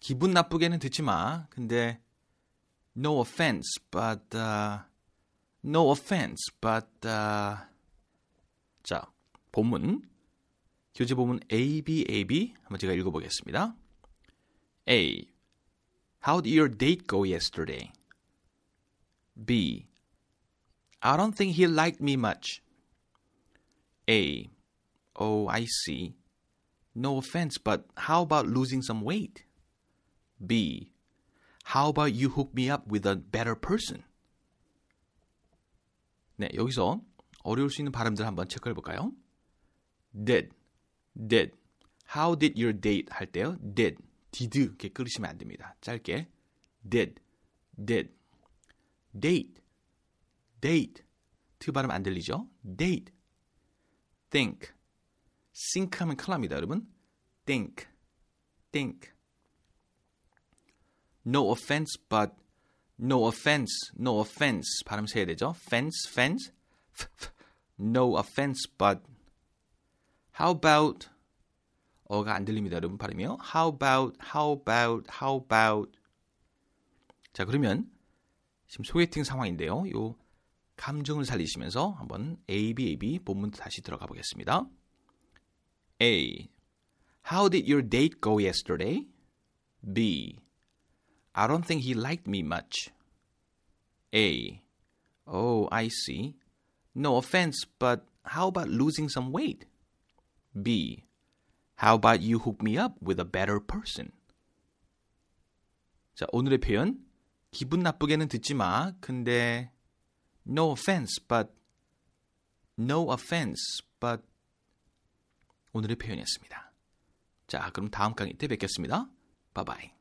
기분 나쁘게는 듣지 마. 근데 no offense, but uh, no offense, but uh, 자 본문 교재 본문 A B A B 한번 제가 읽어보겠습니다. A. How did your date go yesterday? B. I don't think he liked me much. A. Oh, I see. No offense, but how about losing some weight? B. How about you hook me up with a better person? 네, 여기서 어려울 수 있는 발음들 한번 체크해 볼까요? Did, did. How did your date 할 때요? Did, did 이렇게 끊으시면 안 됩니다. 짧게 did, did. Date, date. 트 발음 안 들리죠? Date. think. think 하면 큰일 납니다, 여러분. think, think. No offense, but no offense, no offense. 발음 세야 되죠? fence, fence. no offense, but how about 어가 안 들립니다, 여러분 발음이요. How about, how about, how about. 자, 그러면 지금 소개팅 상황인데요. 요 감정을 살리시면서 한번 A, B, A, B 본문 다시 들어가 보겠습니다. A. How did your date go yesterday? B. I don't think he liked me much. A. Oh, I see. No offense, but how about losing some weight? B. How about you hook me up with a better person? 자, 오늘의 표현. 기분 나쁘게는 듣지 마. 근데 no offense, but no offense, but 오늘의 표현이었습니다. 자, 그럼 다음 강의 때 뵙겠습니다. 바이바이.